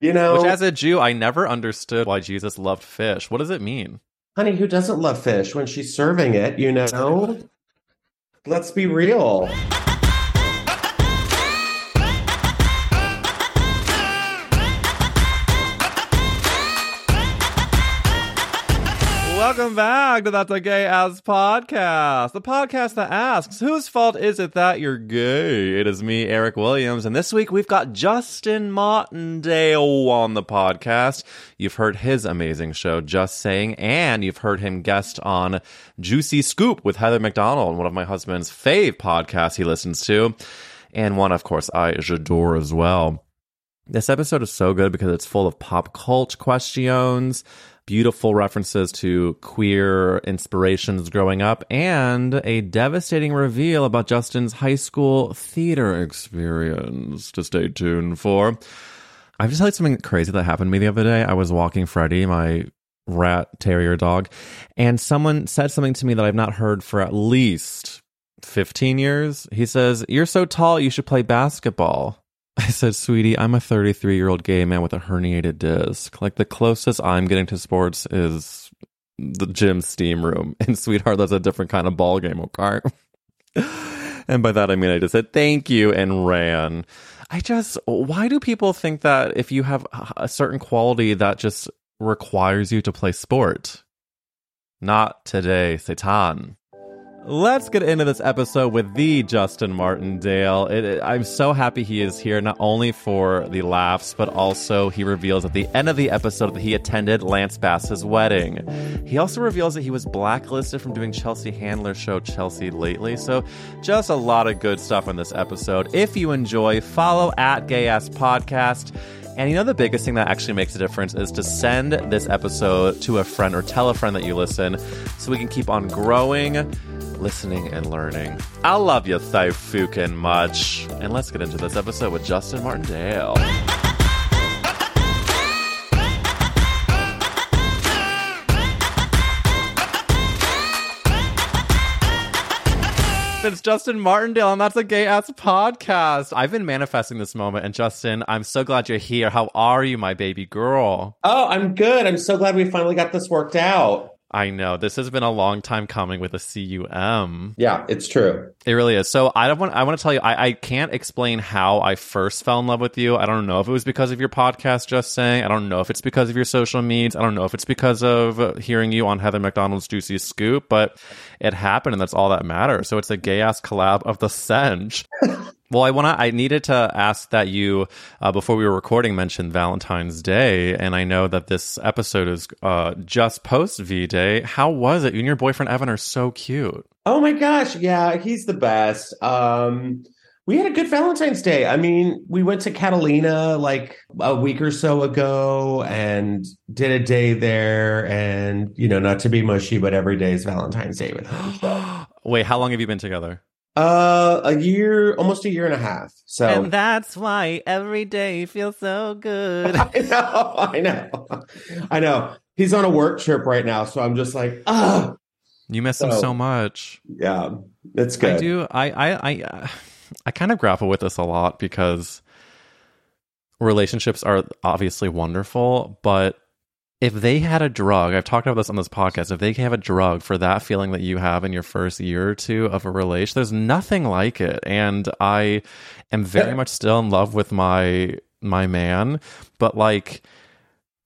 You know, Which, as a Jew, I never understood why Jesus loved fish. What does it mean? honey, who doesn't love fish when she's serving it? You know, let's be real. Welcome back to That's a Gay Ass Podcast, the podcast that asks, whose fault is it that you're gay? It is me, Eric Williams, and this week we've got Justin Martindale on the podcast. You've heard his amazing show, Just Saying, and you've heard him guest on Juicy Scoop with Heather McDonald, one of my husband's fave podcasts he listens to, and one, of course, I adore as well. This episode is so good because it's full of pop culture questions, beautiful references to queer inspirations growing up, and a devastating reveal about Justin's high school theater experience to stay tuned for. I have to tell you something crazy that happened to me the other day. I was walking Freddie, my rat terrier dog, and someone said something to me that I've not heard for at least 15 years. He says, You're so tall, you should play basketball. I said, sweetie, I'm a 33 year old gay man with a herniated disc. Like the closest I'm getting to sports is the gym steam room. And sweetheart, that's a different kind of ball game, okay? and by that I mean I just said thank you and ran. I just, why do people think that if you have a certain quality that just requires you to play sport? Not today, Satan. Let's get into this episode with the Justin Martindale. It, it- I'm so happy he is here, not only for the laughs, but also he reveals at the end of the episode that he attended Lance Bass's wedding. He also reveals that he was blacklisted from doing Chelsea Handler's show Chelsea lately. So, just a lot of good stuff in this episode. If you enjoy, follow at Gay Ass Podcast. And you know, the biggest thing that actually makes a difference is to send this episode to a friend or tell a friend that you listen so we can keep on growing, listening, and learning. I love you so much. And let's get into this episode with Justin Martindale. It's Justin Martindale, and that's a gay ass podcast. I've been manifesting this moment, and Justin, I'm so glad you're here. How are you, my baby girl? Oh, I'm good. I'm so glad we finally got this worked out. I know this has been a long time coming with a CUM. Yeah, it's true. It really is. So I don't want. I want to tell you. I, I can't explain how I first fell in love with you. I don't know if it was because of your podcast, just saying. I don't know if it's because of your social medias. I don't know if it's because of hearing you on Heather McDonald's Juicy Scoop. But it happened, and that's all that matters. So it's a gay ass collab of the Senj. Well, I want to. I needed to ask that you uh, before we were recording mentioned Valentine's Day, and I know that this episode is uh, just post V Day. How was it? You and your boyfriend Evan are so cute. Oh my gosh, yeah, he's the best. Um, we had a good Valentine's Day. I mean, we went to Catalina like a week or so ago and did a day there. And you know, not to be mushy, but every day is Valentine's Day with him. So. Wait, how long have you been together? Uh, a year, almost a year and a half. So And that's why every day feels so good. I know, I know, I know. He's on a work trip right now, so I'm just like, ah, you miss him So- so much. yeah, it's good. I do. I I I uh, I kind of grapple with this a lot because relationships are obviously wonderful, but if they had a drug, I've talked about this on this podcast, if they have a drug for that feeling that you have in your first year or two of a relation, there's nothing like it. And I am very much still in love with my my man, but like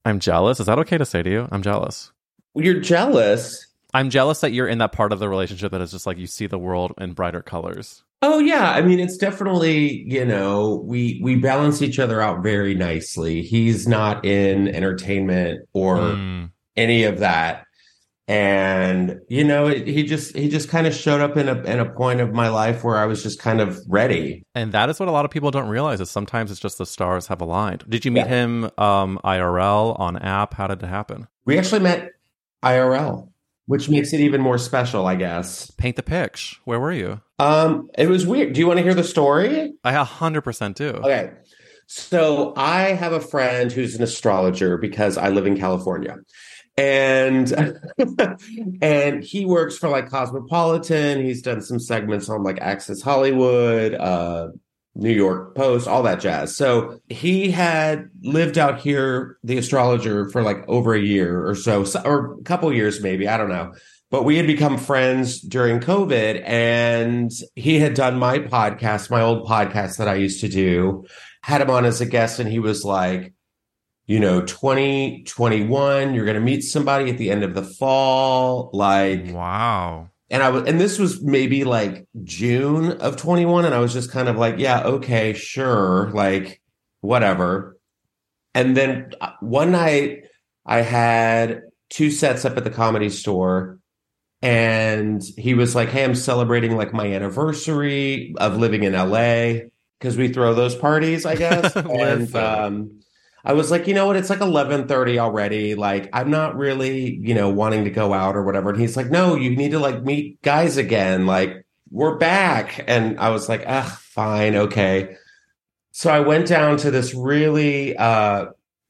I'm jealous. Is that okay to say to you? I'm jealous. You're jealous. I'm jealous that you're in that part of the relationship that is just like you see the world in brighter colors. Oh yeah, I mean it's definitely, you know, we we balance each other out very nicely. He's not in entertainment or Mm. any of that. And you know, it, he just he just kind of showed up in a in a point of my life where I was just kind of ready. And that is what a lot of people don't realize is sometimes it's just the stars have aligned. Did you meet Yeah. him um, IRL on app? How did it happen? We actually met IRL, which makes it even more special, I guess. Paint the picture. Where were you? Um, it was weird. Do you want to hear the story? I 100% do. Okay. So I have a friend who's an astrologer because I live in California. And and he works for like Cosmopolitan. He's done some segments on like Access Hollywood, uh New York Post, all that jazz. So he had lived out here, the astrologer, for like over a year or so, so- or a couple years maybe, I don't know. But we had become friends during COVID, and he had done my podcast, my old podcast that I used to do, had him on as a guest, and he was like, you know, 2021, you're going to meet somebody at the end of the fall. Like, Wow. and I was, and this was maybe like June of 21. And I was just kind of like, yeah, okay, sure. Like, whatever. And then uh, one night I had two sets up at the comedy store. And he was like, Hey, I'm celebrating like my anniversary of living in LA because we throw those parties, I guess. and um, I was like, you know what? It's like 11:30 already. Like, I'm not really, you know, wanting to go out or whatever. And he's like, no, you need to like meet guys again. Like, we're back. And I was like, ah, fine, okay. So I went down to this really uh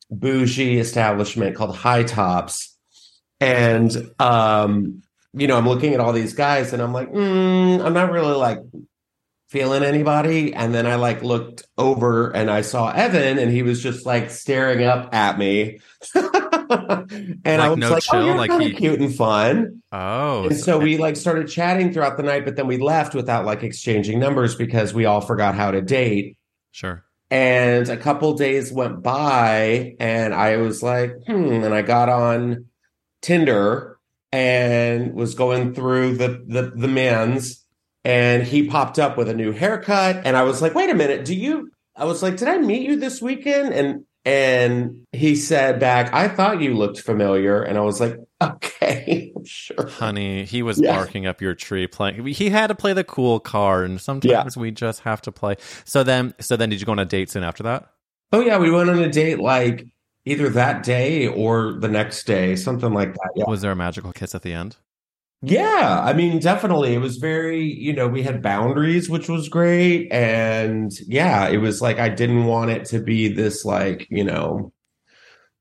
bougie establishment called High Tops. And um, you know, I'm looking at all these guys and I'm like, mm, I'm not really like feeling anybody. And then I like looked over and I saw Evan and he was just like staring up at me. and I was no like, chill, oh, you're like kind he- of cute and fun. Oh. And so we like started chatting throughout the night, but then we left without like exchanging numbers because we all forgot how to date. Sure. And a couple days went by, and I was like, hmm. And I got on Tinder and was going through the the the men's, and he popped up with a new haircut, and I was like, wait a minute, do you? I was like, did I meet you this weekend? And and he said back, I thought you looked familiar, and I was like, okay, sure. Honey, he was Yeah. barking up your tree playing. He had to play the cool card, and sometimes we just have to play. So then, so then, did you go on a date soon after that? Oh yeah, we went on a date like either that day or the next day, something like that. Yeah. Was there a magical kiss at the end? Yeah, I mean, definitely. It was very, you know, we had boundaries, which was great. And yeah, it was like I didn't want it to be this like, you know,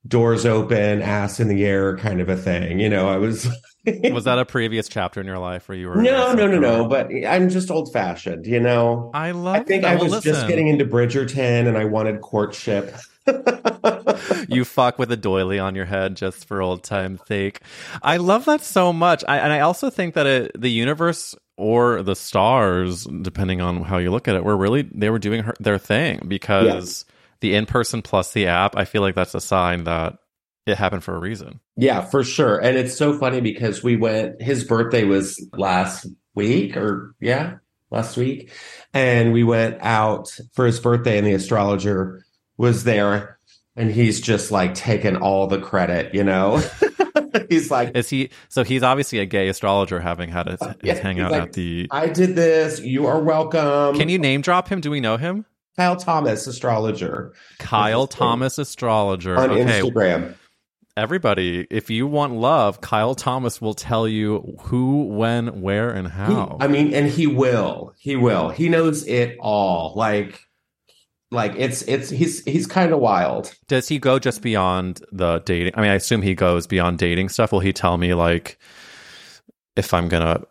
doors open, ass in the air kind of a thing. You know, I was Was that a previous chapter in your life where you were? No, no, no, no, but I'm just old fashioned, you know. I love. I think that. I Well, was just getting into Bridgerton and I wanted courtship. you fuck with a doily on your head just for old time's sake. I love that so much. I, and I also think that it, the universe or the stars, depending on how you look at it, were really they were doing her, their thing because the in person plus the app. I feel like that's a sign that it happened for a reason. Yeah, for sure. And it's so funny because we went, his birthday was last week or, yeah, last week. And we went out for his birthday, and the astrologer was there. And he's just like taking all the credit, you know? he's like, Is he? So he's obviously a gay astrologer, having had his, his Yeah, hangout like, at the. I did this. You are welcome. Can you name drop him? Do we know him? Kyle Thomas, astrologer Kyle Thomas, astrologer. on okay, Instagram. everybody, if you want love, Kyle Thomas will tell you who, when, where, and He- how. I mean, and he will. He will. He knows it all. Like, like it's it's he's he's kind of wild. Does he go just beyond the dating? I mean, I assume he goes beyond dating stuff. Will he tell me like if I'm gonna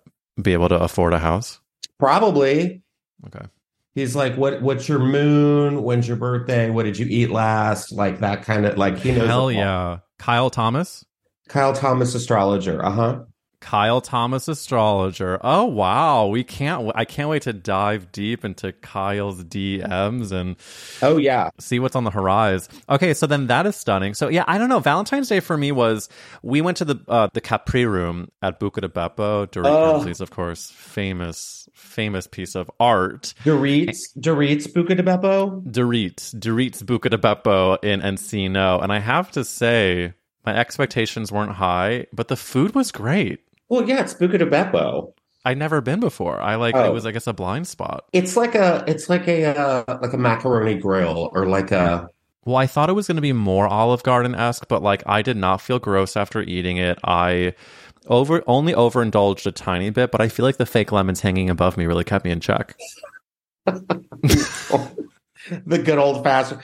be able to afford a house? Probably. Okay. He's like, "What? What's your moon? When's your birthday? What did you eat last?" Like that kind of like he knows. Hell yeah. Kyle Thomas? Kyle Thomas, astrologer. Uh huh. Kyle Thomas astrologer. Oh wow, we can't I can't wait to dive deep into Kyle's DMs and Oh yeah. see what's on the horizon. Okay, so then that is stunning. So yeah, I don't know. Valentine's Day for me was we went to the uh, the Capri room at Buca di Beppo, Dorit Oh. Of course, famous famous piece of art. Dorit's Dorit's Buca di Beppo. Dorit, Dorit's Buca di Beppo in Encino, and I have to say my expectations weren't high, but the food was great. Well, yeah, it's Buca di Beppo. I'd never been before. I like it Oh. was I guess a blind spot. It's like a it's like a uh, like a macaroni grill or like a Well, I thought it was going to be more Olive Garden esque, but like I did not feel gross after eating it. I over only overindulged a tiny bit, but I feel like the fake lemons hanging above me really kept me in check. the good old fashioned.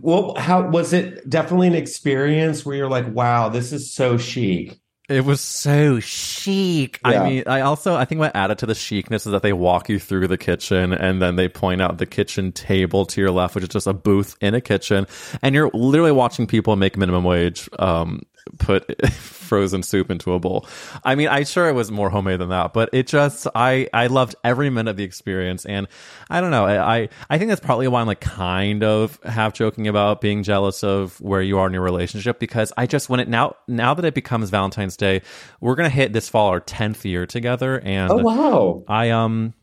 Well, how was it? Definitely an experience where you're like, wow, this is so chic. It was so chic. Yeah. I mean, I also I think what added to the chicness is that they walk you through the kitchen and then they point out the kitchen table to your left, which is just a booth in a kitchen, and you're literally watching people make minimum wage um, put frozen soup into a bowl. I mean, I sure it was more homemade than that, but it just I I loved every minute of the experience, and I don't know, I I think that's probably why I'm like kind of half joking about being jealous of where you are in your relationship because I just when it now now that it becomes Valentine's Day, we're gonna hit this fall our tenth year together, and Oh wow. I um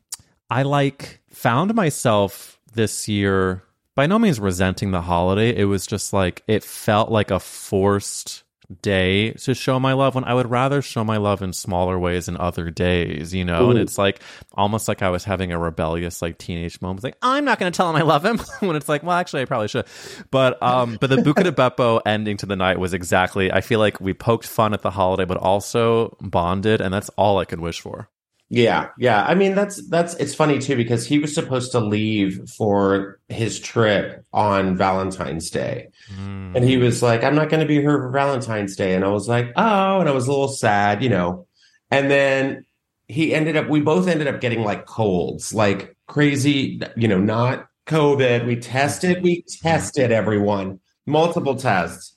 I like found myself this year by no means resenting the holiday. It was just like it felt like a forced day to show my love when I would rather show my love in smaller ways in other days, you know? And it's like almost like I was having a rebellious like teenage moment. Like, I'm not gonna tell him I love him when it's like, well actually I probably should. But um but the Buca de Beppo ending to the night was exactly I feel like we poked fun at the holiday but also bonded and that's all I could wish for. Yeah, yeah. I mean, that's that's it's funny too because he was supposed to leave for his trip on Valentine's Day. Hmm. And he was like, I'm not going to be here for Valentine's Day. And I was like, oh, and I was a little sad, you know. And then he ended up, we both ended up getting like colds, like crazy, you know, not COVID. We tested, we tested everyone, multiple tests.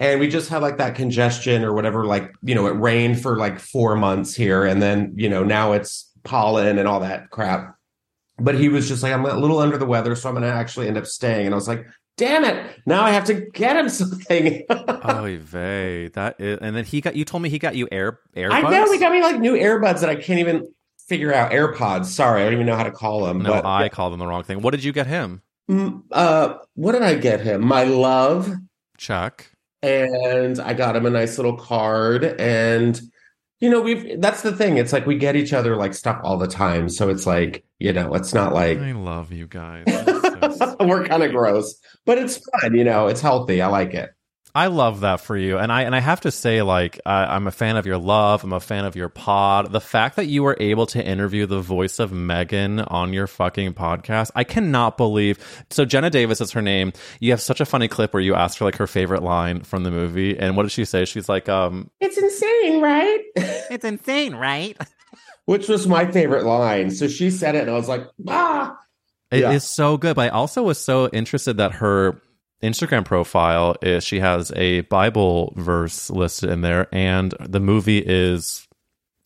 And we just had like that congestion or whatever, like, you know, it rained for like four months here. And then, you know, now it's pollen and all that crap. But he was just like, I'm a little under the weather, so I'm going to actually end up staying. And I was like, damn it. Now I have to get him something. Oh, vey, that is, and then he got you told me he got you air airbuds. I know he got me like new earbuds that I can't even figure out. AirPods. Sorry, I don't even know how to call them. No, but I call them the wrong thing. What did you get him? Mm, uh, what did I get him? My love, Check. And I got him a nice little card. And you know, we've that's the thing. It's like we get each other like stuff all the time, so it's like you know, it's not like I love you guys. So we're kind of gross, but it's fun. You know, it's healthy. I like it. I love that for you, and I and I have to say, like, I, I'm a fan of your love. I'm a fan of your pod. The fact that you were able to interview the voice of Megan on your fucking podcast, I cannot believe. So Jenna Davis is her name. You have such a funny clip where you asked her like her favorite line from the movie, and what did she say? She's like, um, It's insane, right? "It's insane, right?" Which was my favorite line. So she said it, and I was like, ah. It is Yeah. so good. But I also was so interested that her Instagram profile is she has a Bible verse listed in there, and the movie is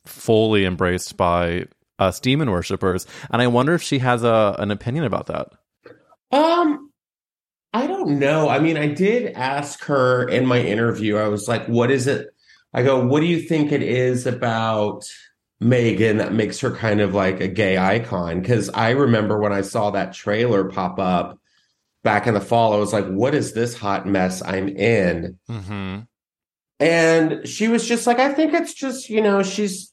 fully embraced by us demon worshippers. And I wonder if she has a an opinion about that. Um, I don't know. I mean, I did ask her in my interview. I was like, "What is it?" I go, "What do you think it is about Megan that makes her kind of like a gay icon?" Because I remember when I saw that trailer pop up back in the fall, I was like, "What is this hot mess I'm in?" Mm-hmm. And she was just like, I think it's just, you know, she's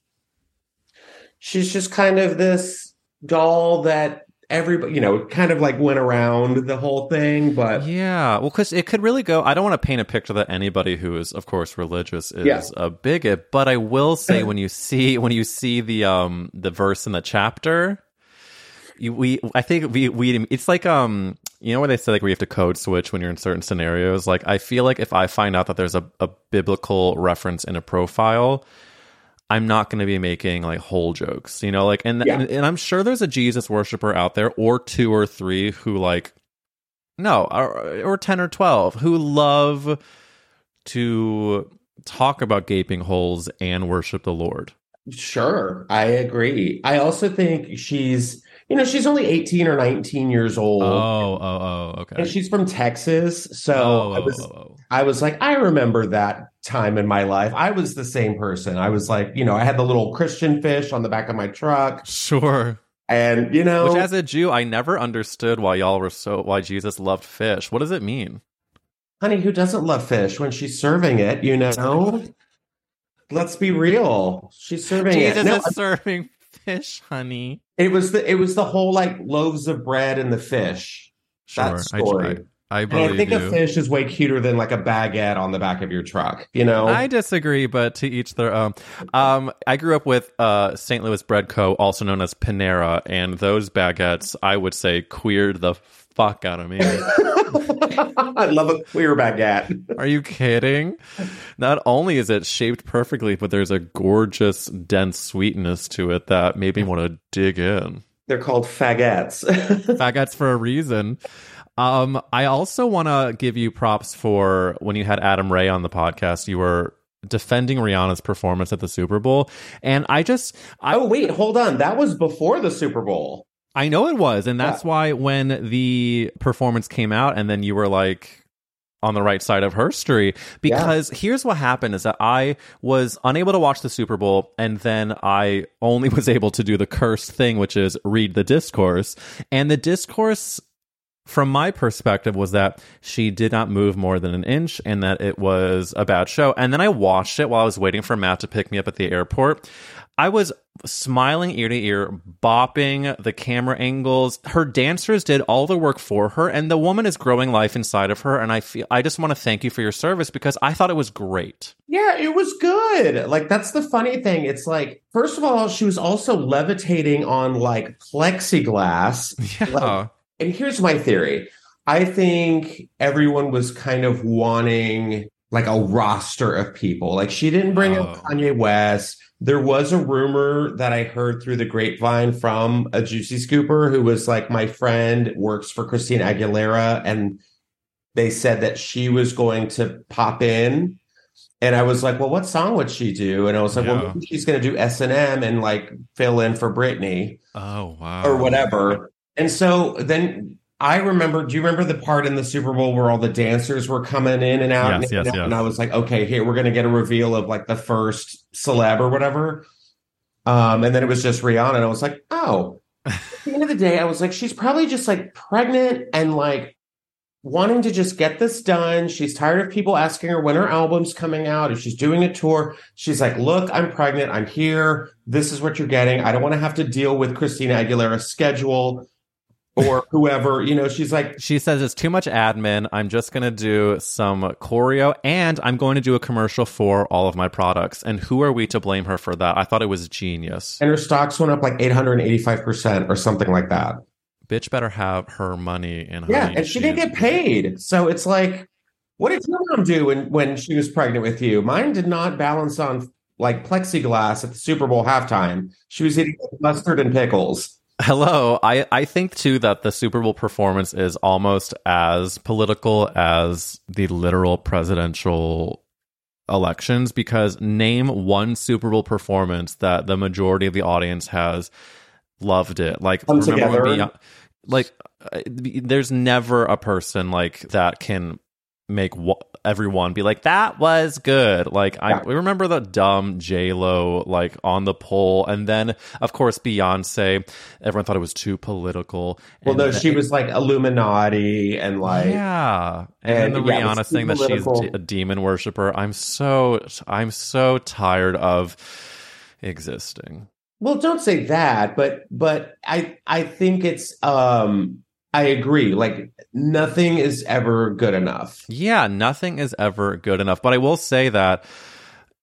she's just kind of this doll that everybody, you know, kind of like went around the whole thing, but Yeah, well, because it could really go. I don't want to paint a picture that anybody who is, of course, religious is Yeah. a bigot. But I will say, when you see when you see the um the verse in the chapter, you, we I think we we it's like um you know where they say like you have to code switch when you're in certain scenarios. Like I feel like if I find out that there's a, a biblical reference in a profile. I'm not going to be making like whole jokes, you know, like, and, Yeah. and and I'm sure there's a Jesus worshiper out there, or two or three who like, no, or, or ten or twelve who love to talk about gaping holes and worship the Lord. Sure, I agree. I also think she's, you know, she's only 18 or 19 years old. Oh, oh, oh, okay. And she's from Texas. So oh, oh, I was oh, oh. I was like, I remember that time in my life. I was the same person. I was like, you know, I had the little Christian fish on the back of my truck. sure. And, you know, Which, as a Jew, I never understood why y'all were so why Jesus loved fish. What does it mean? honey, who doesn't love fish when she's serving it, you know? Let's be real. She's serving Jesus it. No, is serving fish, honey. it was the it was the whole like loaves of bread and the fish. Sure, That I, story. I, And believe I think you. a fish is way cuter than like a baguette on the back of your truck, you know? I disagree, but to each their own. Um, I grew up with uh, St. Louis Bread Co., also known as Panera, and those baguettes, I would say, queered the fuck out of me. I love a queer baguette. Are you kidding? Not only is it shaped perfectly, but there's a gorgeous, dense sweetness to it that made me want to dig in. They're called fagettes. Baguettes for a reason. Um, I also want to give you props for when you had Adam Ray on the podcast. You were defending Rihanna's performance at the Super Bowl, and I just, I, oh wait, hold on. That was before the Super Bowl. I know it was, and that's why when the performance came out, and then you were like on the right side of her story. Because here's what happened: is that I was unable to watch the Super Bowl, and then I only was able to do the cursed thing, which is read the discourse, and the discourse. From my perspective, was that she did not move more than an inch and that it was a bad show. And then I watched it while I was waiting for Matt to pick me up at the airport. I was smiling ear to ear, bopping the camera angles. Her dancers did all the work for her, and the woman is growing life inside of her. And I feel I just want to thank you for your service because I thought it was great. Yeah, it was good. Like that's the funny thing. It's like first of all, she was also levitating on like plexiglass. Yeah. Like, and here's my theory. I think everyone was kind of wanting like a roster of people. Like she didn't bring Oh. up Kanye West. There was a rumor that I heard through the grapevine from a juicy scooper who was like my friend works for Christina Aguilera and they said that she was going to pop in and I was like, well, what song would she do? And I was like, well, Yeah. maybe she's going to do S and M and like fill in for Britney Oh wow. or whatever. And so then I remember, do you remember the part in the Super Bowl where all the dancers were coming in and out? Yes, and, yes, out? yes. and I was like, okay, here we're going to get a reveal of like the first celeb or whatever. Um, and then it was just Rihanna. And I was like, oh, at the end of the day, I was like, she's probably just like pregnant and like wanting to just get this done. She's tired of people asking her when her album's coming out, if she's doing a tour. She's like, look, I'm pregnant. I'm here. This is what you're getting. I don't want to have to deal with Christina Aguilera's schedule or whoever. You know, she's like, She says it's too much admin. I'm just going to do some choreo and I'm going to do a commercial for all of my products. And who are we to blame her for that? I thought it was genius. and her stocks went up like 885% or something like that. Bitch better have her money and Yeah. And she didn't get paid. So it's like, what did your mom do when, when she was pregnant with you? Mine did not balance on like plexiglass at the Super Bowl halftime. She was eating mustard and pickles. Hello. I, I think too that the Super Bowl performance is almost as political as the literal presidential elections because name one Super Bowl performance that the majority of the audience has loved it. Like Come remember together. Beyonce, like uh, there's never a person like that can make wa- everyone be like that was good. Like i we remember the dumb j lo like on the poll and then of course beyonce. Everyone thought it was too political. Well, no, she was like Illuminati and like, yeah. And, and, the yeah, it rihanna saying too that she's a demon worshiper. I'm so i'm so tired of existing. Well, don't say that, but but I I think it's um I agree. Like nothing is ever good enough. Yeah, nothing is ever good enough. But I will say that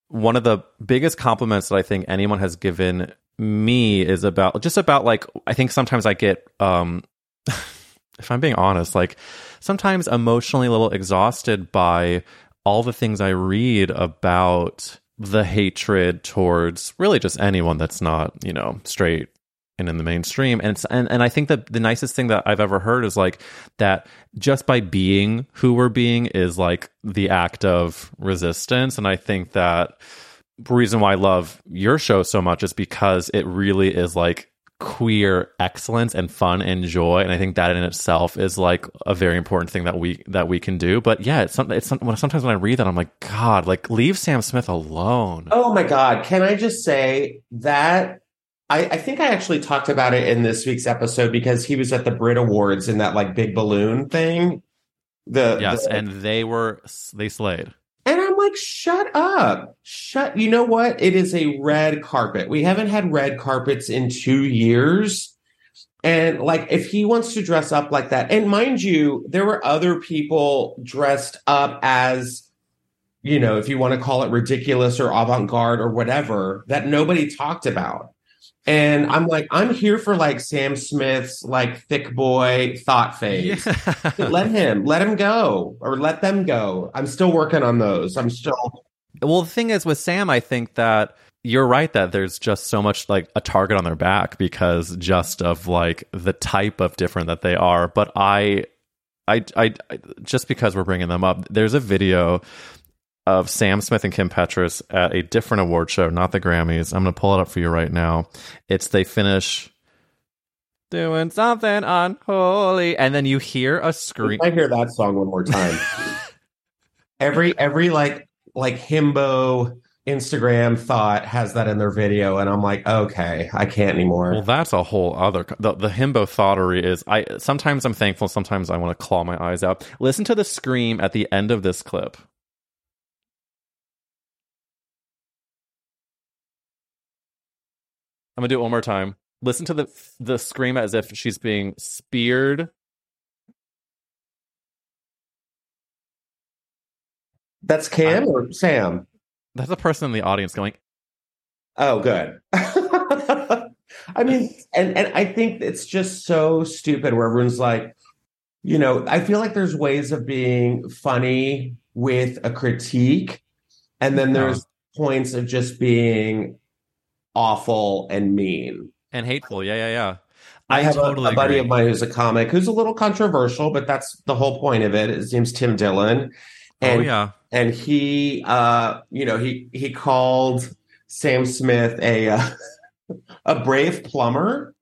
one of the biggest compliments that I think anyone has given me is about just about like I think sometimes I get um if I'm being honest, like sometimes emotionally a little exhausted by all the things I read about the hatred towards really just anyone that's not, you know, straight and in the mainstream. And it's, and, and I think that the nicest thing that I've ever heard is like that just by being who we're being is like the act of resistance. And I think that the reason why I love your show so much is because it really is like queer excellence and fun and joy and i think that in itself is like a very important thing that we that we can do but yeah it's something it's sometimes when i read that i'm like god like leave sam smith alone oh my god can i just say that I, I think I actually talked about it in this week's episode because he was at the Brit Awards in that like big balloon thing. The yes, the, and they were they slayed. And I'm like, shut up. Shut. You know what? It is a red carpet. We haven't had red carpets in two years. And like, if he wants to dress up like that, and mind you, there were other people dressed up as, you know, if you want to call it ridiculous or avant garde or whatever, that nobody talked about. And I'm like, I'm here for like Sam Smith's like thick boy thought phase. Yeah. let him, let him go or let them go. I'm still working on those. I'm still. Well, the thing is with Sam, I think that you're right that there's just so much like a target on their back because just of like the type of different that they are. But I, I, I, just because we're bringing them up, there's a video of Sam Smith and Kim Petras at a different award show, not the Grammys. I'm going to pull it up for you right now. It's they finish doing something unholy, and then you hear a scream. I hear that song one more time. every every like like himbo Instagram thought has that in their video, and I'm like, okay, I can't anymore. Well, that's a whole other. The, the himbo thoughtery is. I sometimes I'm thankful, sometimes I want to claw my eyes out. Listen to the scream at the end of this clip. I'm gonna do it one more time. Listen to the the scream as if she's being speared. That's Kim um, or Sam? That's a person in the audience going. Oh, good. I mean, and and I think it's just so stupid where everyone's like, you know, I feel like there's ways of being funny with a critique, and then there's points of just being awful and mean and hateful. Yeah, yeah, yeah. I, I have totally a, a buddy of mine who's a comic who's a little controversial, but that's the whole point of it. His name's Tim Dillon. Oh, and, oh yeah. And he uh, you know, he he called Sam Smith a uh, a brave plumber.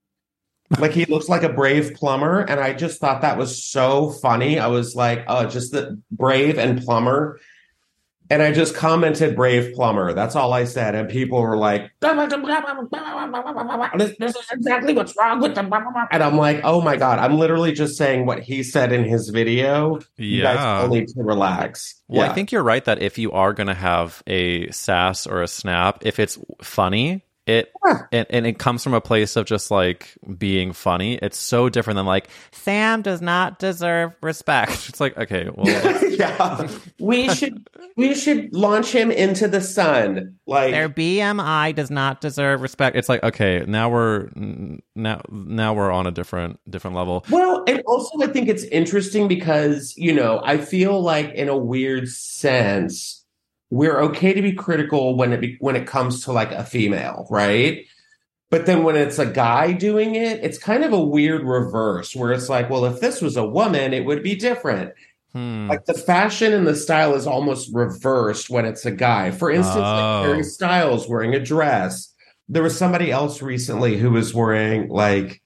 like he looks like a brave plumber and I just thought that was so funny. I was like, oh, just the brave and plumber and I just commented brave plumber. That's all I said. And people were like, this, this is exactly what's wrong with them. And I'm like, oh my God, I'm literally just saying what he said in his video. Yeah. You guys all need to relax. Well, yeah. I think you're right that if you are going to have a sass or a snap, if it's funny, it and, and it comes from a place of just like being funny. It's so different than like sam does not deserve respect. It's like okay well yeah. We should we should launch him into the sun. Like their bmi does not deserve respect. It's like okay now we're now now we're on a different different level. Well and also i think it's interesting because you know i feel like in a weird sense we're okay to be critical when it be, when it comes to like a female, right? But then when it's a guy doing it, it's kind of a weird reverse where it's like, well, if this was a woman, it would be different. Hmm. Like the fashion and the style is almost reversed when it's a guy. For instance, oh. like Harry Styles wearing a dress. There was somebody else recently who was wearing like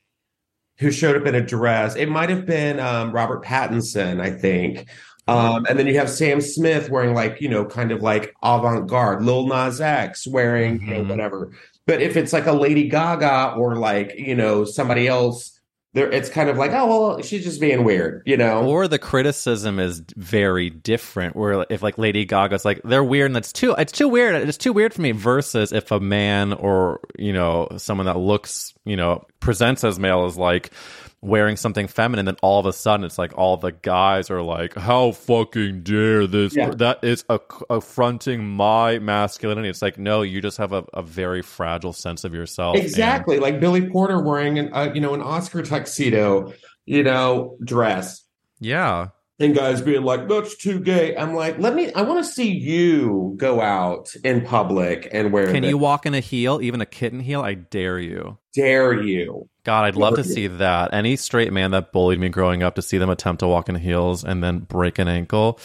who showed up in a dress. It might have been um, Robert Pattinson, I think, um, and then you have Sam Smith wearing like, you know, kind of like avant garde, Lil Nas X wearing, mm-hmm. you know, mm-hmm. whatever. But if it's like a Lady Gaga or like, you know, somebody else, there it's kind of like, oh well, she's just being weird, you know. Or the criticism is very different. Where if like Lady Gaga's like they're weird and that's too it's too weird. It's too weird for me. Versus if a man or you know someone that looks you know presents as male is like wearing something feminine, then all of a sudden it's like all the guys are like, "How fucking dare this? Yeah. That is affronting my masculinity." It's like, no, you just have a, a very fragile sense of yourself. Exactly, and- like Billy Porter wearing an uh, you know an Oscar tuxedo, you know, dress. Yeah. and guys being like, "That's too gay." I'm like, "Let me. I want to see you go out in public and wear. Can this. you walk in a heel, even a kitten heel? I dare you. Dare you? God, I'd love to see that. Any straight man that bullied me growing up to see them attempt to walk in heels and then break an ankle.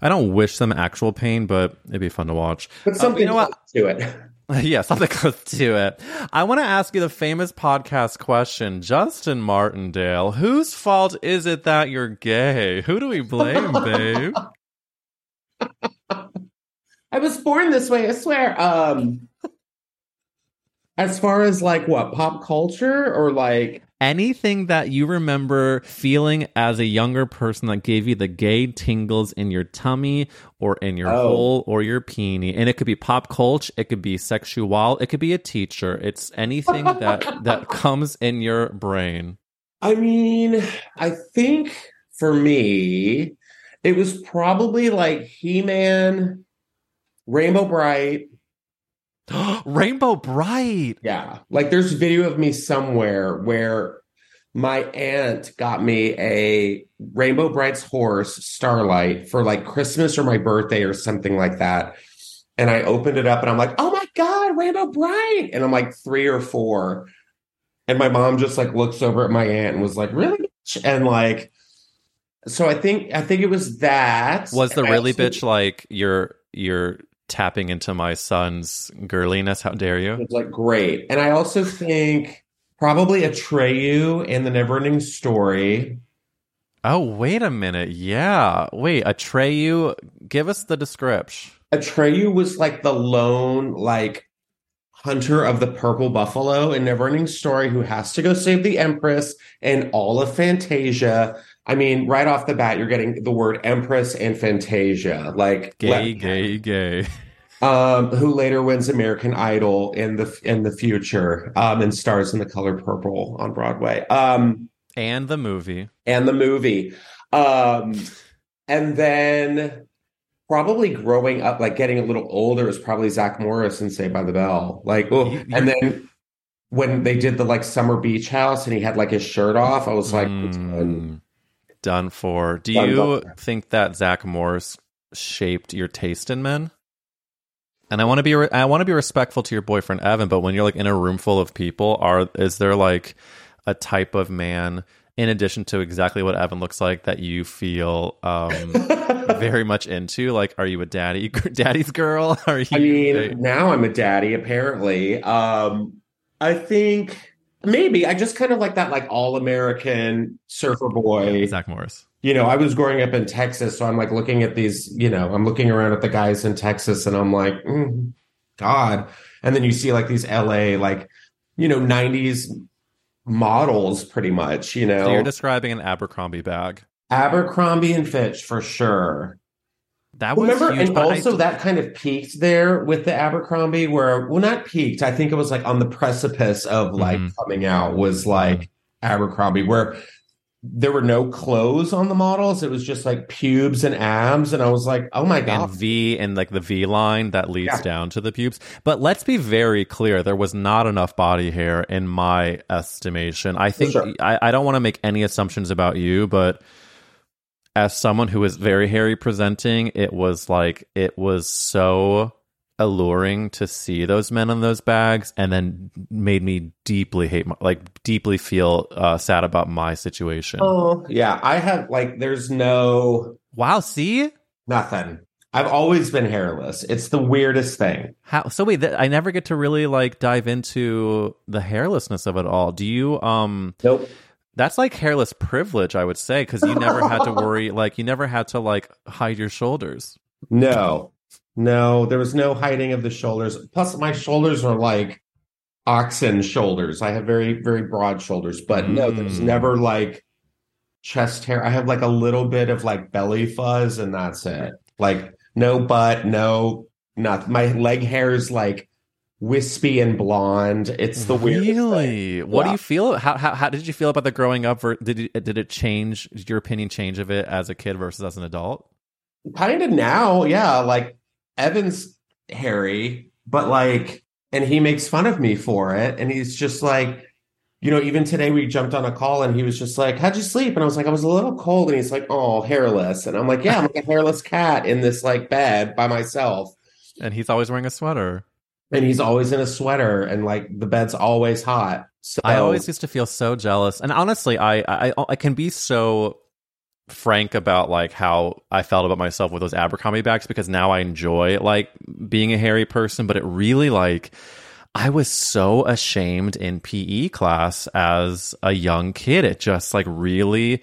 I don't wish them actual pain, but it'd be fun to watch. But something you know what? to it. yeah, something close to it. I want to ask you the famous podcast question, Justin Martindale. Whose fault is it that you're gay? Who do we blame, babe? I was born this way. I swear. Um, as far as like what pop culture or like Anything that you remember feeling as a younger person that gave you the gay tingles in your tummy or in your Oh. hole or your peenie. And it could be pop culture, it could be sexual, it could be a teacher. It's anything that that comes in your brain. I mean, I think for me, it was probably like He Man, Rainbow Brite. Rainbow Brite. Yeah. Like there's a video of me somewhere where my aunt got me a Rainbow Brite's horse, Starlight, for like Christmas or my birthday or something like that. And I opened it up and I'm like, oh my God, Rainbow Brite. And I'm like three or four. And my mom just like looks over at my aunt and was like, really? And like, so I think I think it was that. Was the And I really bitch like you're you're tapping into my son's girliness? How dare you? was like great. And I also think probably Atreyu and the Neverending Story. Oh, wait a minute. Yeah. Wait, Atreyu, give us the description. Atreyu was like the lone like hunter of the purple buffalo in Neverending Story who has to go save the Empress and all of Fantasia. I mean, right off the bat, you're getting the word Empress and Fantasia, like Gay, let- gay, gay. um, who later wins American Idol in the in the future, um, and stars in The Color Purple on Broadway. Um, And the movie. and the movie. Um, and then probably growing up, like getting a little older, is probably Zach Morris and Saved by the Bell. Like, oh, and then when they did the like summer beach house and he had like his shirt off, I was like, Mm, done for. Do Done, you for. think that Zach Morris shaped your taste in men? And I want to be re- I want to be respectful to your boyfriend Evan, but when you're like in a room full of people, are is there like a type of man in addition to exactly what Evan looks like that you feel um very much into? Like, are you a daddy, daddy's girl? Are you? I mean, now I'm a daddy, apparently. Um, I think maybe I just kind of like that, like all American surfer boy. Zach Morris. you know, I was growing up in Texas, so I'm like looking at these, you know, I'm looking around at the guys in Texas and I'm like, mm, God. And then you see like these LA, like, you know, 90s models pretty much, you know, So you're describing an Abercrombie bag. Abercrombie and Fitch for sure. That was Remember, huge. and but I- also that kind of peaked there with the Abercrombie, where, well, not peaked. I think it was like on the precipice of like Mhm. coming out was like Abercrombie, where there were no clothes on the models. It was just like pubes and abs. And I was like, oh my and God. V and like the V line that leads Yeah. down to the pubes. But let's be very clear: there was not enough body hair in my estimation. I think sure. I, I don't want to make any assumptions about you, but as someone who is very hairy presenting, it was like it was so alluring to see those men in those bags, and then made me deeply hate, my, like deeply feel uh, sad about my situation. Oh, yeah. I have like, there's no Wow, see. nothing. I've always been hairless. It's the weirdest thing. How so? Wait, th- I never get to really like dive into the hairlessness of it all. Do you? Um, Nope. That's like hairless privilege, I would say, because you never had to worry. Like you never had to like hide your shoulders. No, no, there was no hiding of the shoulders. Plus, my shoulders are like oxen shoulders. I have very, very broad shoulders, but no, there's Mm. never like chest hair. I have like a little bit of like belly fuzz, and that's it. Like no butt, no nothing. My leg hair is like wispy and blonde. It's the thing. really. What do you feel? How, how how did you feel about the growing up? Ver- did it, did it change did your opinion? Change of it as a kid versus as an adult? kind of now, yeah. Like Evan's hairy, but like, and he makes fun of me for it, and he's just like, you know, even today we jumped on a call and he was just like, How'd you sleep? And I was like, I was a little cold. And he's like, Oh, hairless. And I'm like, Yeah, I'm like a hairless cat in this like bed by myself. And he's always wearing a sweater. And he's always in a sweater and like the bed's always hot. So I always used to feel so jealous. And honestly, I I, I can be so frank about like how I felt about myself with those Abercrombie bags because now I enjoy like being a hairy person, but it really like I was so ashamed in PE class as a young kid. It just like really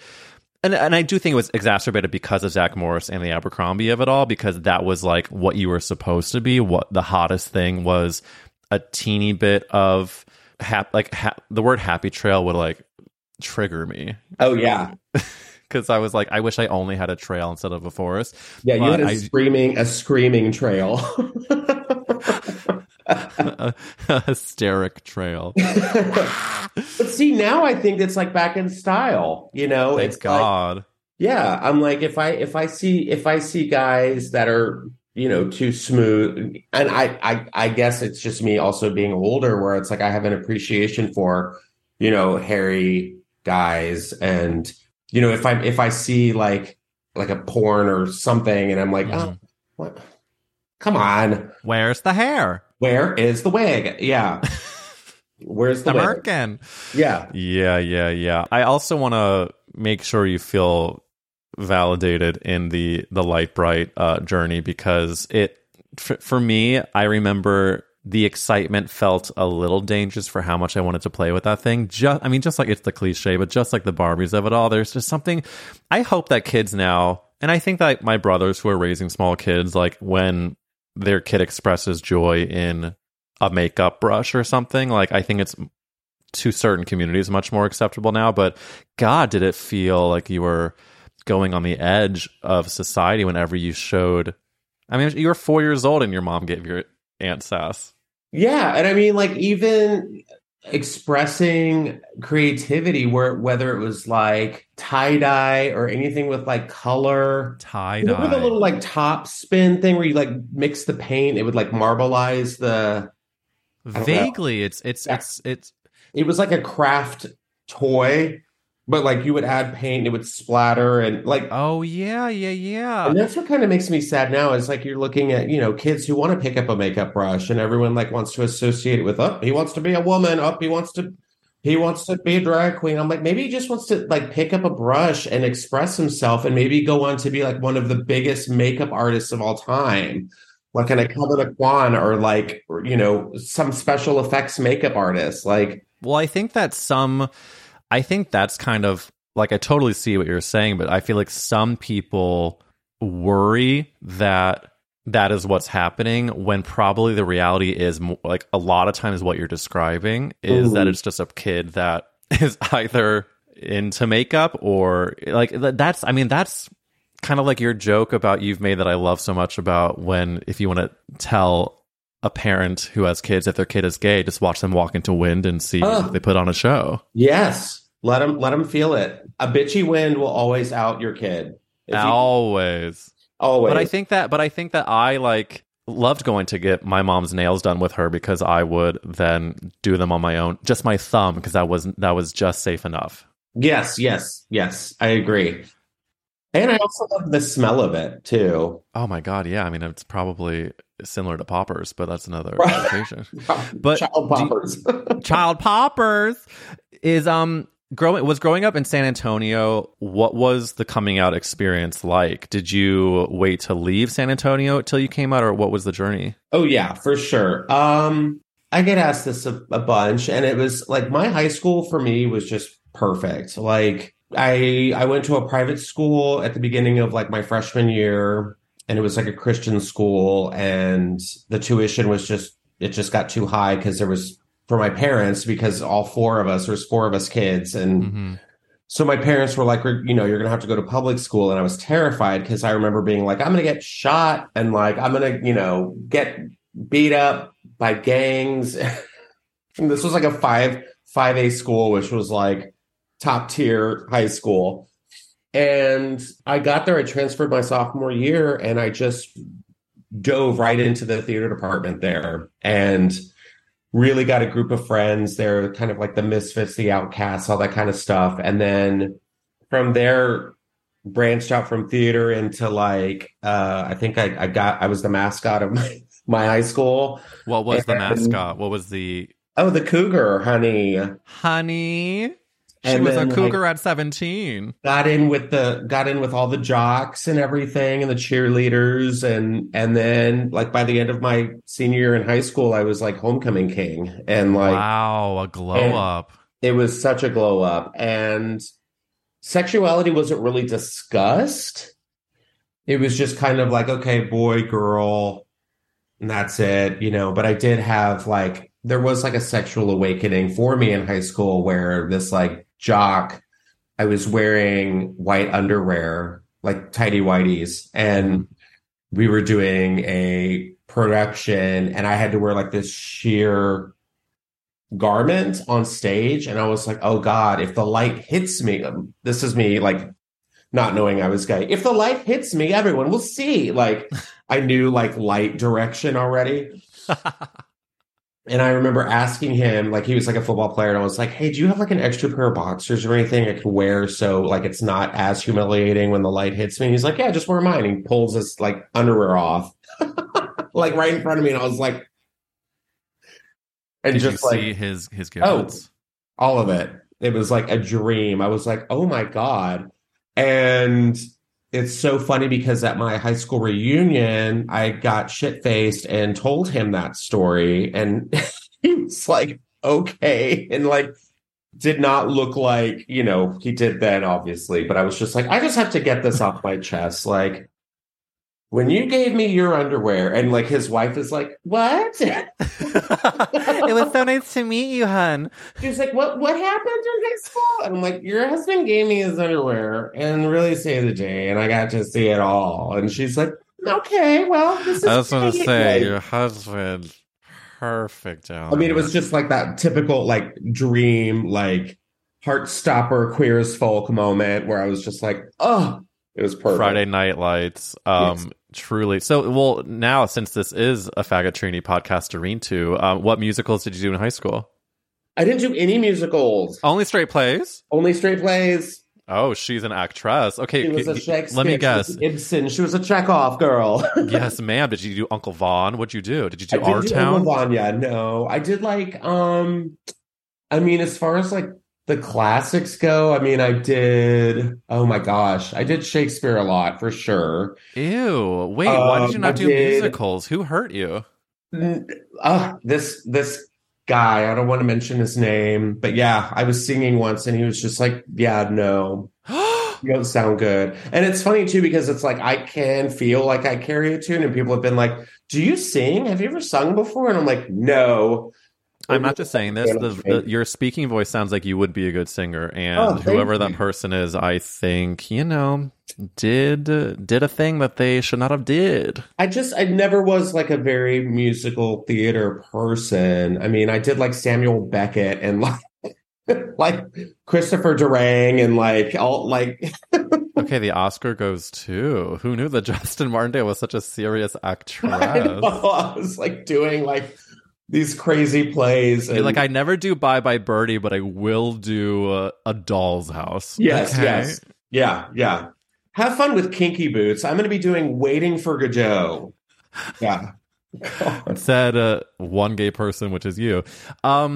and and I do think it was exacerbated because of Zach Morris and the Abercrombie of it all, because that was like what you were supposed to be. What the hottest thing was a teeny bit of hap- like ha- the word happy trail would like trigger me. Oh yeah. Because I was like, I wish I only had a trail instead of a forest. Yeah, you had a I- screaming a screaming trail. a, a hysteric trail. but see, now I think it's like back in style. You know, Thank it's like- God. yeah, I'm like if I if I see if I see guys that are you know too smooth, and I I I guess it's just me also being older, where it's like I have an appreciation for you know hairy guys, and you know if I if I see like like a porn or something, and I'm like, oh, Mhm. what? Come on, Where's the hair? where is the wig? Yeah, where's the merkin. Yeah, Yeah, yeah, yeah. I also want to make sure you feel validated in the the Lite-Brite uh, journey because it f- for me, I remember the excitement felt a little dangerous for how much I wanted to play with that thing. Just, I mean, just like it's the cliche, but just like the Barbies of it all, there's just something. I hope that kids now, and I think that my brothers who are raising small kids, like when their kid expresses joy in a makeup brush or something, like I think it's to certain communities much more acceptable now. But God, did it feel like you were going on the edge of society whenever you showed? I mean, you were four years old and your mom gave your aunt sass. Yeah, and I mean, like even expressing creativity, where whether it was like tie dye or anything with like color. Tie Remember the dye. little like top spin thing where you like mix the paint? It would like marbleize the. don't know. Vaguely, it's it's it's it's It was like a craft toy, but like you would add paint, and it would splatter, and like oh yeah yeah yeah. And that's what kind of makes me sad now is like you're looking at, you know, kids who want to pick up a makeup brush and everyone like wants to associate it with, oh, he wants to be a woman, up, he wants to he wants to be a drag queen. I'm like, maybe he just wants to like pick up a brush and express himself and maybe go on to be like one of the biggest makeup artists of all time. Like an Kevyn Aucoin or like, you know, some special effects makeup artist. Like, Well, I think that some, I think that's kind of like I totally see what you're saying, but I feel like some people worry that that is what's happening when probably the reality is like a lot of times what you're describing is that mm-hmm. it's just a kid that is either into makeup or like that's I mean that's kind of like your joke about you've made that I love so much about when if you want to tell a parent who has kids if their kid is gay just watch them walk into wind and see Oh. if they put on a show yes, let them let them feel it. A bitchy wind will always out your kid. If you- always always. but I think that but I think that I like loved going to get my mom's nails done with her because I would then do them on my own just my thumb because that was that was just safe enough Yes, yes, yes. I agree. And I also love the smell of it too. oh my god yeah I mean it's probably similar to poppers but that's another conversation But child poppers. child poppers is um growing was growing up in San Antonio what was the coming out experience like did you wait to leave San Antonio till you came out or what was the journey oh yeah, for sure. Um, I get asked this a, a bunch, and it was like my high school for me was just perfect. Like I I went to a private school at the beginning of like my freshman year, and it was like a Christian school, and the tuition was just it just got too high because there was for my parents because all four of us there's four of us kids and mm-hmm. So my parents were like, you know, you're gonna have to go to public school, and I was terrified because I remember being like, I'm gonna get shot and like I'm gonna, you know, get beat up by gangs. and this was like a five five A school, which was like top tier high school. And I got there, I transferred my sophomore year, and I just dove right into the theater department there. And really got a group of friends. They're kind of like the misfits, the outcasts, all that kind of stuff. And then from there, branched out from theater into like uh I think I, I got I was the mascot of my, my high school. What was the mascot? What was the Oh, the cougar, honey. honey? She was a cougar like, at 17. got in with the got in with all the jocks and everything and the cheerleaders and and then like by the end of my senior year in high school I was like homecoming king and like wow, a glow up. it was such a glow up and sexuality wasn't really discussed it was just kind of like okay boy girl and that's it you know but i did have like there was like a sexual awakening for me in high school where this like jock. I was wearing white underwear like tidy whities and we were doing a production and i had to wear like this sheer garment on stage and i was like oh god if the light hits me um, this is me like not knowing i was gay. If the light hits me everyone will see like i knew like light direction already and i remember asking him like he was like a football player and i was like hey do you have like an extra pair of boxers or anything i can wear so like it's not as humiliating when the light hits me and he's like yeah just wear mine he pulls his like underwear off like right in front of me and i was like and Did just like see his his Oh. all of it. It was like a dream. I was like, oh my God. And it's so funny because at my high school reunion, I got shit faced and told him that story. And he was like, okay. And like, did not look like, you know, he did then, obviously. But I was just like, I just have to get this off my chest. Like, when you gave me your underwear, and like his wife is like, what? it was so nice to meet you, hun. She was like, "What? What happened in high school?" And I'm like, "Your husband gave me his underwear and really saved the day, and I got to see it all." And she's like, "Okay, well, this is." I just want to say, Like, your husband, perfect job. I mean, it was just like that typical like dream, like heart stopper, queer as folk moment where I was just like, "Oh, it was perfect." Friday Night Lights. Um, Yes. Truly. So, well, now since this is a faggot Trini podcast to read to, um, what musicals did you do in high school? I didn't do any musicals, Only straight plays. only straight plays. Oh, she's an actress. Okay, She was a Shakespeare. let me she guess. an Ibsen. She was a Chekhov girl. yes, ma'am. Did you do Uncle Vanya? What'd you do? Did you do Our Town? do Vanya, no. I did like um I mean as far as like the classics go, I mean I did oh my gosh, I did Shakespeare a lot for sure. Ew. Wait, why did you Um, not I do did- musicals? Who hurt you? Uh, this this guy, I don't want to mention his name, but yeah, I was singing once and he was just like, "Yeah, no. You don't sound good." And it's funny too because it's like I can feel like I carry a tune and people have been like, "Do you sing? Have you ever sung before?" And I'm like, "No." I'm not just saying this. The, the, your speaking voice sounds like you would be a good singer, and Oh, whoever that person is, I think you know did did a thing that they should not have did. I just I never was like a very musical theater person. I mean, I did like Samuel Beckett and like like Christopher Durang and like all like Okay, the Oscar goes to who knew that Justin Martindale was such a serious actress. I, know, I was like doing like these crazy plays and like I never do Bye Bye Birdie, but I will do uh, a Doll's House. yes, Okay. yes. Yeah, yeah. Have fun with Kinky Boots. I'm going to be doing Waiting for Godot. Yeah. Said uh, one gay person, which is you. Um,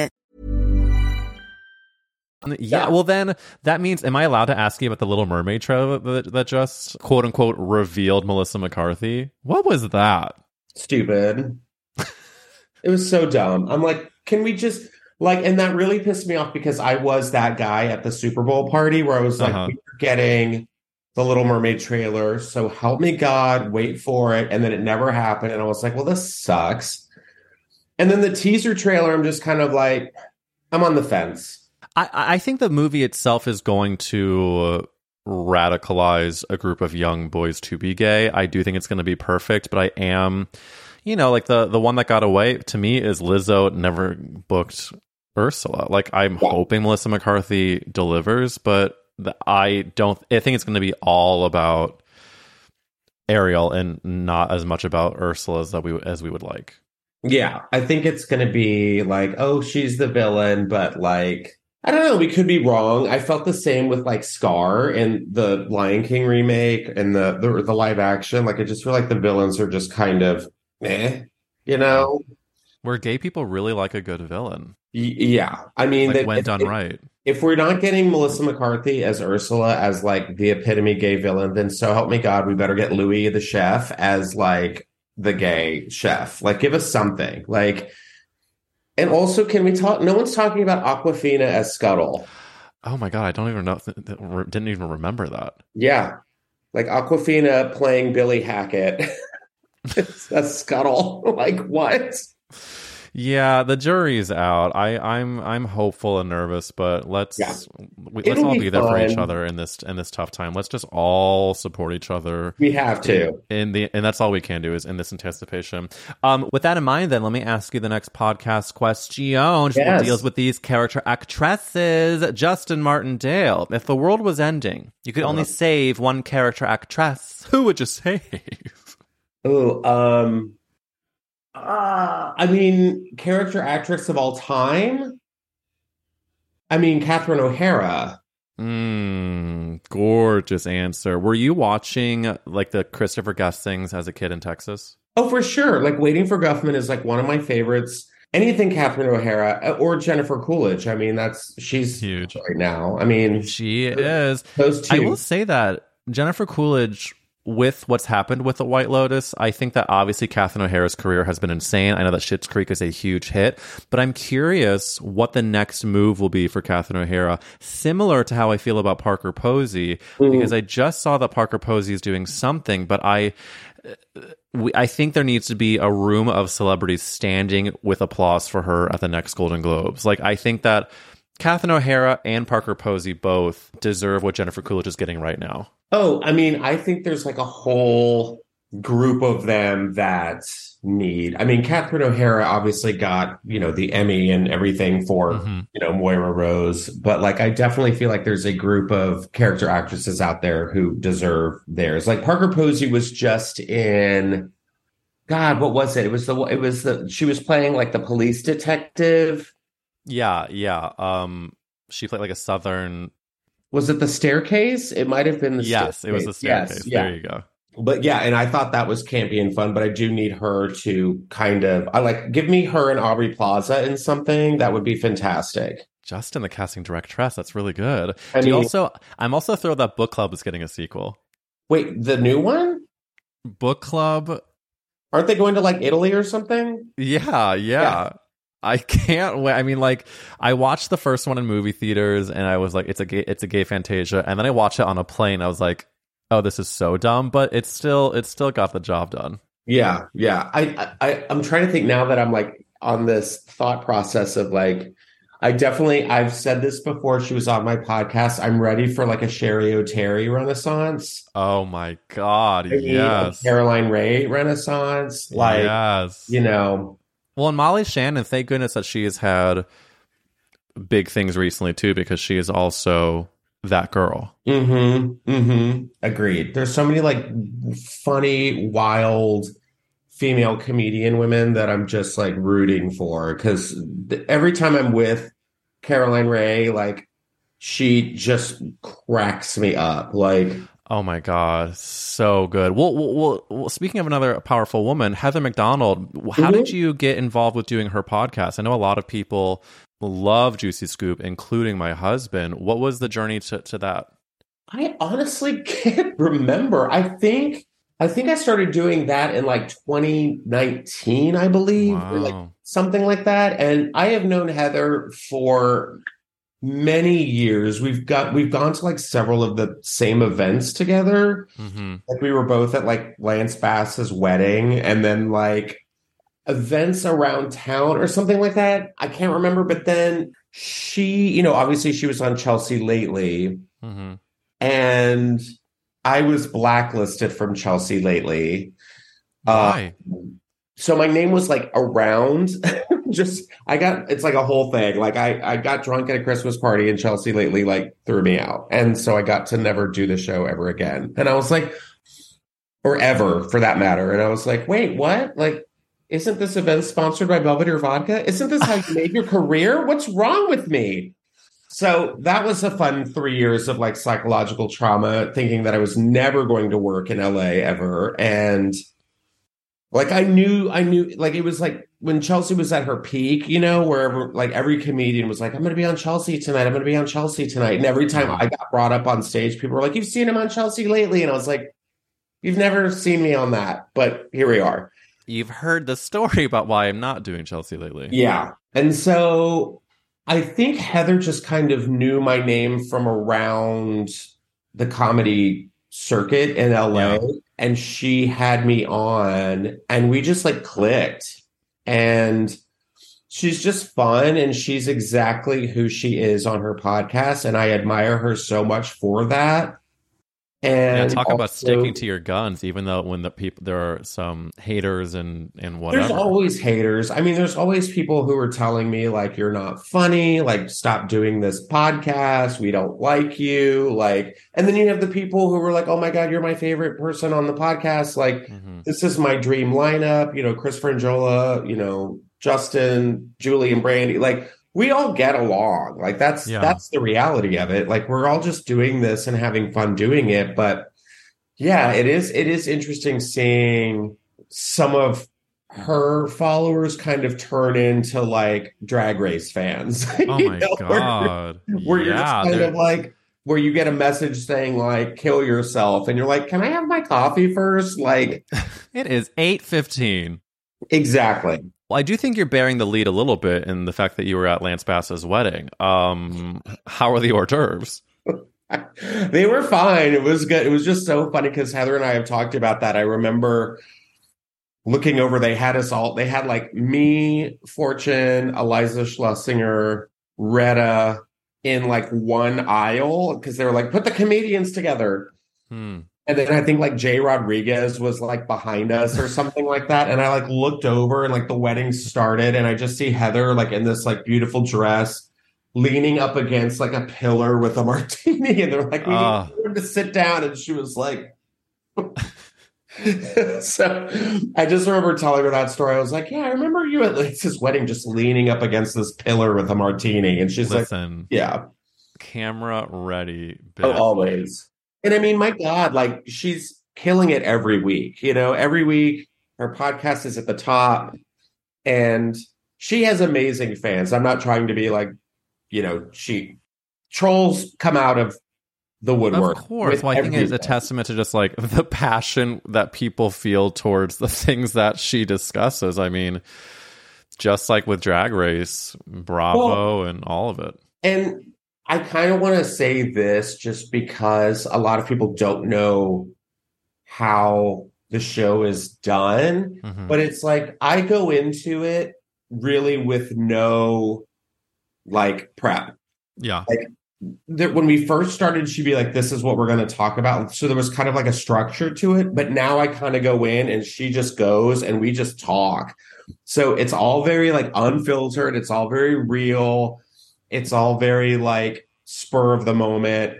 Yeah, well then that means am I allowed to ask you about the Little Mermaid trailer that, that just quote unquote revealed Melissa McCarthy? What was that? Stupid. it was so dumb. I'm like, can we just like and that really pissed me off because I was that guy at the Super Bowl party where I was like, Uh-huh. we're getting the Little Mermaid trailer, so help me God, wait for it. And then it never happened. And I was like, well, this sucks. And then the teaser trailer, I'm just kind of like, I'm on the fence. I, I think the movie itself is going to radicalize a group of young boys to be gay. I do think it's going to be perfect, but I am, you know, like the the one that got away to me is Lizzo never booked Ursula. Like I'm hoping Melissa McCarthy delivers, but the, I don't. I think it's going to be all about Ariel and not as much about Ursula as that we as we would like. Yeah, I think it's going to be like, oh, she's the villain, but like, I don't know. We could be wrong. I felt the same with like Scar in the Lion King remake and the the, the live action. Like, I just feel like the villains are just kind of, eh, you know? Where gay people really like a good villain, Y- yeah, I mean, like that- when if- done if- right. If we're not getting Melissa McCarthy as Ursula as like the epitome gay villain, then so help me God, we better get Louis the chef as like the gay chef. Like, give us something. Like, and also, can we talk? No one's talking about Awkwafina as Scuttle. Oh my god, I don't even know. Didn't even remember that. Yeah, like Awkwafina playing Billy Hackett as Scuttle. like, what? Yeah, the jury's out. I, I'm I'm hopeful and nervous, but let's Yeah. we, let's It'll all be be there for each other in this in this tough time. Let's just all support each other. We have to. In the and that's all we can do is in this anticipation. Um, with that in mind, then let me ask you the next podcast question. Yes. deals with these character actresses. Justin Martindale. If the world was ending, you could Uh-huh. only save one character actress. Who would you save? Oh, um, uh, I mean, character actress of all time. I mean, Catherine O'Hara. Mm, gorgeous answer. Were you watching like the Christopher Guest things as a kid in Texas? Oh, for sure. Like Waiting for Guffman is like one of my favorites. Anything Catherine O'Hara uh, or Jennifer Coolidge. I mean, that's she's Huge. right now. I mean, She is. those two. I will say that Jennifer Coolidge, with what's happened with the White Lotus, I think that obviously Catherine O'Hara's career has been insane. I know that Schitt's Creek is a huge hit, but I'm curious what the next move will be for Catherine O'Hara. Similar to how I feel about Parker Posey, mm-hmm. because I just saw that Parker Posey is doing something, but I. we, I think there needs to be a room of celebrities standing with applause for her at the next Golden Globes. Like, I think that Catherine O'Hara and Parker Posey both deserve what Jennifer Coolidge is getting right now. Oh, I mean, I think there's like a whole group of them that need. I mean, Catherine O'Hara obviously got you know the Emmy and everything for Mhm. you know Moira Rose, but like I definitely feel like there's a group of character actresses out there who deserve theirs. Like Parker Posey was just in. God, what was it? It was the it was the she was playing like the police detective. Yeah, yeah. Um, she played like a southern. Was it the staircase? It might have been the Yes, it was the Staircase. staircase. Yes, yeah. There you go. but yeah, and I thought that was campy and fun, but I do need her to kind of I like give me her and Aubrey Plaza in something that would be fantastic. Justin, the casting directress. That's really good. I mean- also? I'm also thrilled that Book Club is getting a sequel. Wait, the new one? Book Club. Aren't they going to like Italy or something? Yeah, yeah. Yeah. I can't wait. I mean, like, I watched the first one in movie theaters, and I was like, "It's a gay, it's a gay Fantasia," and then I watched it on a plane. I was like, "Oh, this is so dumb," but it's still, it's still got the job done. Yeah, yeah. I, I I'm trying to think now that I'm like on this thought process of like I definitely I've said this before. She was on my podcast. I'm ready for like a Cheri Oteri renaissance. Oh my god, I mean, yes, Caroline Rhea renaissance. Like yes. you know, Well, and Molly Shannon, thank goodness that she has had big things recently too, because she is also that girl. Mm-hmm. Mm-hmm. Agreed. There's so many like funny, wild female comedian women that I'm just like rooting for because th- every time I'm with Caroline Rhea, like she just cracks me up. Like, Oh my god, so good. Well, well, well, speaking of another powerful woman, Heather McDonald. How Mhm. did you get involved with doing her podcast? I know a lot of people love Juicy Scoop, including my husband. What was the journey to, to that? I honestly can't remember. I think I think I started doing that in like 2019, I believe, or like something like that. And I have known Heather for many years. We've got we've gone to like several of the same events together. hmm Like we were both at like Lance Bass's wedding and then like events around town or something like that. I can't remember, but then she, you know, obviously she was on Chelsea lately hmm and I was blacklisted from Chelsea lately. Uh, Why? So my name was like around. Just I got it's like a whole thing. Like I I got drunk at a Christmas party in Chelsea lately, like threw me out, and so I got to never do the show ever again. And I was like, or ever for that matter. And I was like, wait, what? Like, isn't this event sponsored by Belvedere Vodka? Isn't this how you made your career? What's wrong with me? So that was a fun three years of like psychological trauma, thinking that I was never going to work in LA ever. And like I knew, I knew, like it was like when Chelsea was at her peak, you know, wherever like every comedian was like, I'm going to be on Chelsea tonight. I'm going to be on Chelsea tonight. And every time I got brought up on stage, people were like, You've seen him on Chelsea lately. And I was like, You've never seen me on that. But here we are. You've heard the story about why I'm not doing Chelsea lately. Yeah. And so I think Heather just kind of knew my name from around the comedy circuit in LA. Yeah. And she had me on, and we just like clicked. And she's just fun, and she's exactly who she is on her podcast. And I admire her so much for that. Yeah, And talk about sticking to your guns, even though when the people there are some haters and and whatever. There's always haters. I mean, there's always people who are telling me like you're not funny, like stop doing this podcast, we don't like you, like and then you have the people who were like, "Oh my god, you're my favorite person on the podcast." Like Mhm. this is my dream lineup, you know, Chris Franjola, you know, Justin, Julie and Brandy. Like we all get along. Like that's Yeah. that's the reality of it. Like we're all just doing this and having fun doing it, but yeah, it is it is interesting seeing some of her followers kind of turn into like drag race fans. Oh my know, where- god! Where you're just kind they're- of like where you get a message saying like kill yourself and you're like, Can I have my coffee first? Like it is eight fifteen. Exactly. Well, I do think you're bearing the lead a little bit in the fact that you were at Lance Bass's wedding. Um, how are the hors d'oeuvres? they were fine. It was good. It was just so funny because Heather and I have talked about that. I remember looking over, they had us all, they had like me, Fortune, Eliza Schlesinger, Retta in like one aisle because they were like, put the comedians together. Hmm. And then I think like Jay Rodriguez was like behind us or something like that. And I like looked over and like the wedding started and I just see Heather like in this like beautiful dress leaning up against like a pillar with a martini. And they're like, we Ah. need her to sit down. And she was like, so I just remember telling her that story. I was like, yeah, I remember you at Lisa's wedding just leaning up against this pillar with a martini. And she's like, yeah. camera ready. Oh, always. And I mean, my God, like she's killing it every week. You know, every week her podcast is at the top and she has amazing fans. I'm not trying to be like, you know, she trolls come out of the woodwork. Of course. Well, I think it's a testament to just like the passion that people feel towards the things that she discusses. I mean, just like with Drag Race, Bravo, and all of it. And I kind of want to say this just because a lot of people don't know how the show is done. Mhm. But it's like I go into it really with no like prep. Yeah. That when we first started, she'd be like, "This is what we're going to talk about." So there was kind of like a structure to it. But now I kind of go in, and she just goes, and we just talk. So it's all very like unfiltered. It's all very real. It's all very like spur of the moment.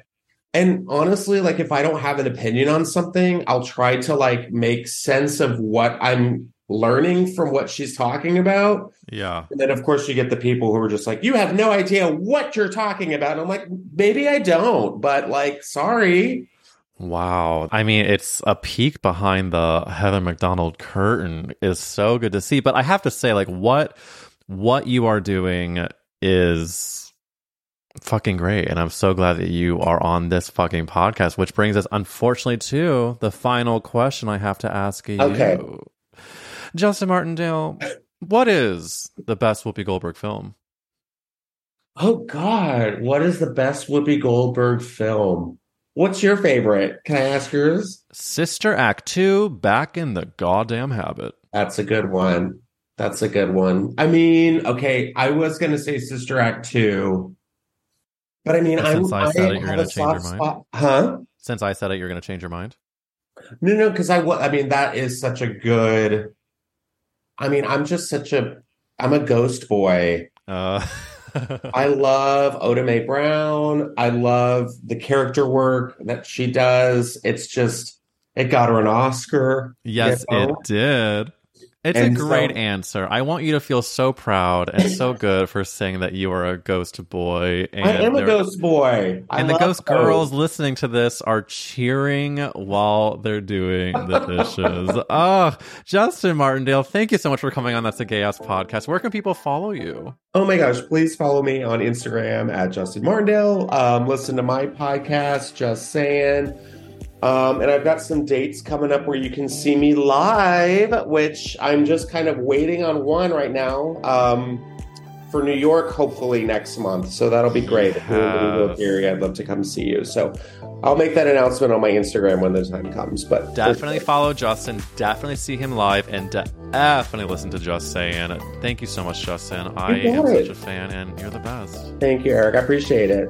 And honestly, like if I don't have an opinion on something, I'll try to like make sense of what I'm learning from what she's talking about. Yeah. And then of course you get the people who are just like, you have no idea what you're talking about. I'm like, maybe I don't, but like, sorry. Wow. I mean, it's a peek behind the Heather McDonald curtain is so good to see. But I have to say, like, what what you are doing is fucking great. And I'm so glad that you are on this fucking podcast, which brings us unfortunately to the final question I have to ask you. Okay. Justin Martindale, what is the best Whoopi Goldberg film? Oh God, what is the best Whoopi Goldberg film? What's your favorite? Can I ask yours? Sister Act 2, Back in the Goddamn Habit. That's a good one. That's a good one. I mean, okay, I was gonna say Sister Act 2, but I mean, since I said it, you're gonna a change your mind? spot- Huh? Since I said it, you're going to change your mind? No, no, because I I mean, that is such a good. I mean, I'm just such a. I'm a ghost boy. Uh, I love Oda Mae Brown. I love the character work that she does. It's just it got her an Oscar. yes, you know? it did. It's And a great so- answer. I want you to feel so proud and so good for saying that you are a ghost boy. And I am a ghost boy. I And the ghost those. girls listening to this are cheering while they're doing the dishes. oh, Justin Martindale, thank you so much for coming on That's a Gay Ass podcast. Where can people follow you? Oh my gosh, please follow me on Instagram at Justin Martindale. Um, listen to my podcast, Just Saying. Um, and I've got some dates coming up where you can see me live, which I'm just kind of waiting on one right now um, for New York, hopefully next month. So that'll be great. If you're in the New York area, I'd love to come see you. So I'll make that announcement on my Instagram when the time comes. But Definitely follow Justin. Definitely see him live, and definitely listen to Just Saying. Thank you so much, Justin. I am it. such a fan, and you're the best. Thank you, Eric. I appreciate it.